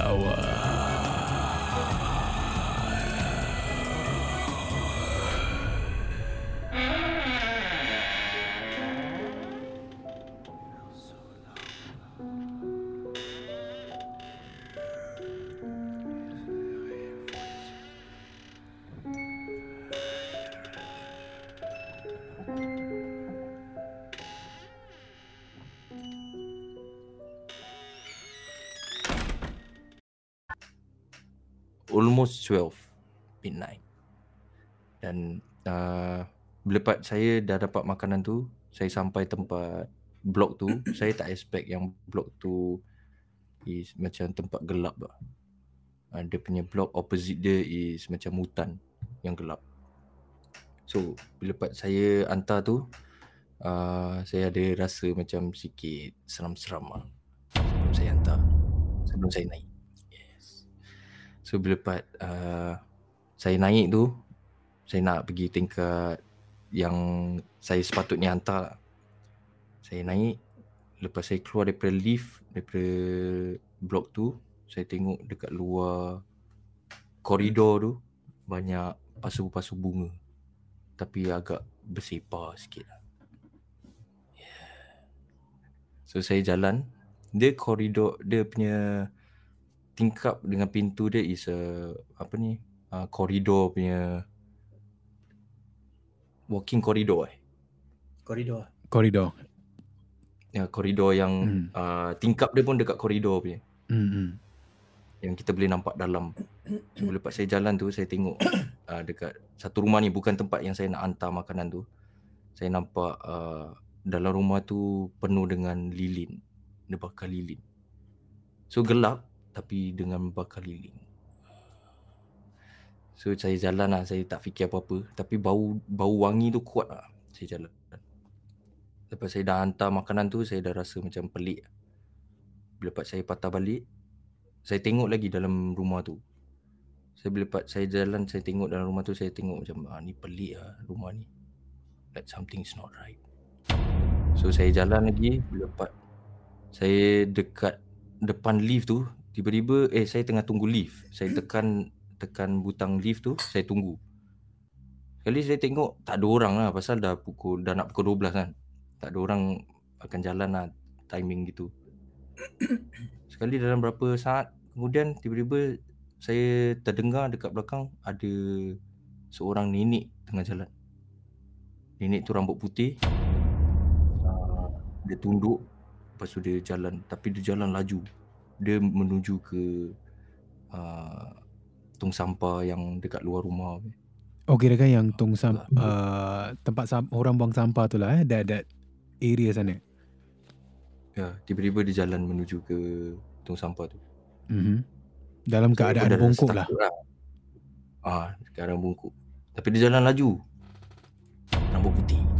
flower. Uh, almost 12 midnight. Dan uh, lepas saya dah dapat makanan tu, saya sampai tempat blok tu, saya tak expect yang blok tu is macam tempat gelap lah. Uh, dia punya blok opposite dia is macam hutan yang gelap. So, bila lepas saya hantar tu, uh, saya ada rasa macam sikit seram-seram lah. Sebelum saya hantar. Sebelum saya naik. So bila part uh, saya naik tu saya nak pergi tingkat yang saya sepatutnya hantar lah. Saya naik lepas saya keluar daripada lift daripada blok tu saya tengok dekat luar koridor tu banyak pasu-pasu bunga tapi agak bersepah sikit lah. Yeah. So saya jalan dia koridor dia punya tingkap dengan pintu dia is a apa ni uh, koridor punya walking koridor eh Koridor. Koridor. ya koridor yang Hmm. hmm. uh, tingkap dia pun dekat koridor punya Hmm. yang kita boleh nampak dalam so, lepas saya jalan tu saya tengok uh, dekat satu rumah ni bukan tempat yang saya nak hantar makanan tu saya nampak uh, dalam rumah tu penuh dengan lilin dia bakar lilin so gelap tapi dengan bakar lilin. So saya jalan lah, saya tak fikir apa-apa. Tapi bau bau wangi tu kuat lah Saya jalan. Lepas saya dah hantar makanan tu, saya dah rasa macam pelik. Lepas saya patah balik Saya tengok lagi dalam rumah tu. Saya lepas saya jalan, saya tengok dalam rumah tu Saya tengok macam, ah, ni pelik lah rumah ni. Like something's not right. So saya jalan lagi, lepas Saya dekat depan lift tu Tiba-tiba, eh saya tengah tunggu lift Saya tekan tekan butang lift tu saya tunggu. Sekali saya tengok tak ada orang lah pasal dah pukul dah nak pukul 12 kan. Tak ada orang akan jalan lah timing gitu. Sekali dalam berapa saat kemudian tiba-tiba saya terdengar dekat belakang ada seorang nenek tengah jalan. Nenek tu rambut putih. Uh, dia tunduk lepas tu dia jalan. Tapi dia jalan laju dia menuju ke uh, tong sampah yang dekat luar rumah. Oh kira kan yang tong sam uh, tempat sam orang buang sampah tu lah eh that that area sana. Ya, tiba-tiba dia jalan menuju ke tong sampah tu. Mhm. Dalam So, keadaan bongkok rasa lah. lah. Ah, keadaan bongkok. Tapi dia jalan laju. Rambut putih.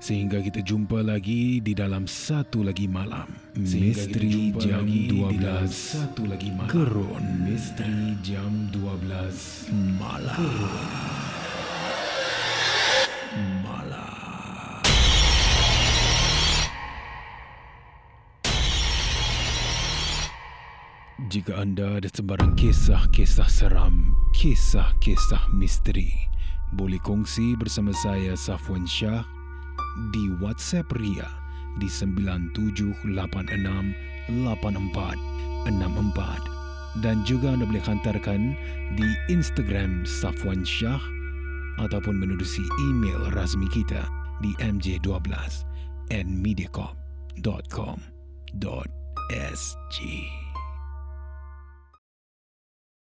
Sehingga kita jumpa lagi di dalam satu lagi malam. Misteri jam 12 satu lagi malam. Gerun. Misteri jam 12 malam. Gerun. Malam. Jika anda ada sebarang kisah-kisah seram, kisah-kisah misteri, boleh kongsi bersama saya Safwan Shah di WhatsApp Ria di 97868464 dan juga anda boleh hantarkan di Instagram Safwan Shah ataupun menerusi email rasmi kita di mj12 at mediacorp.com.sg.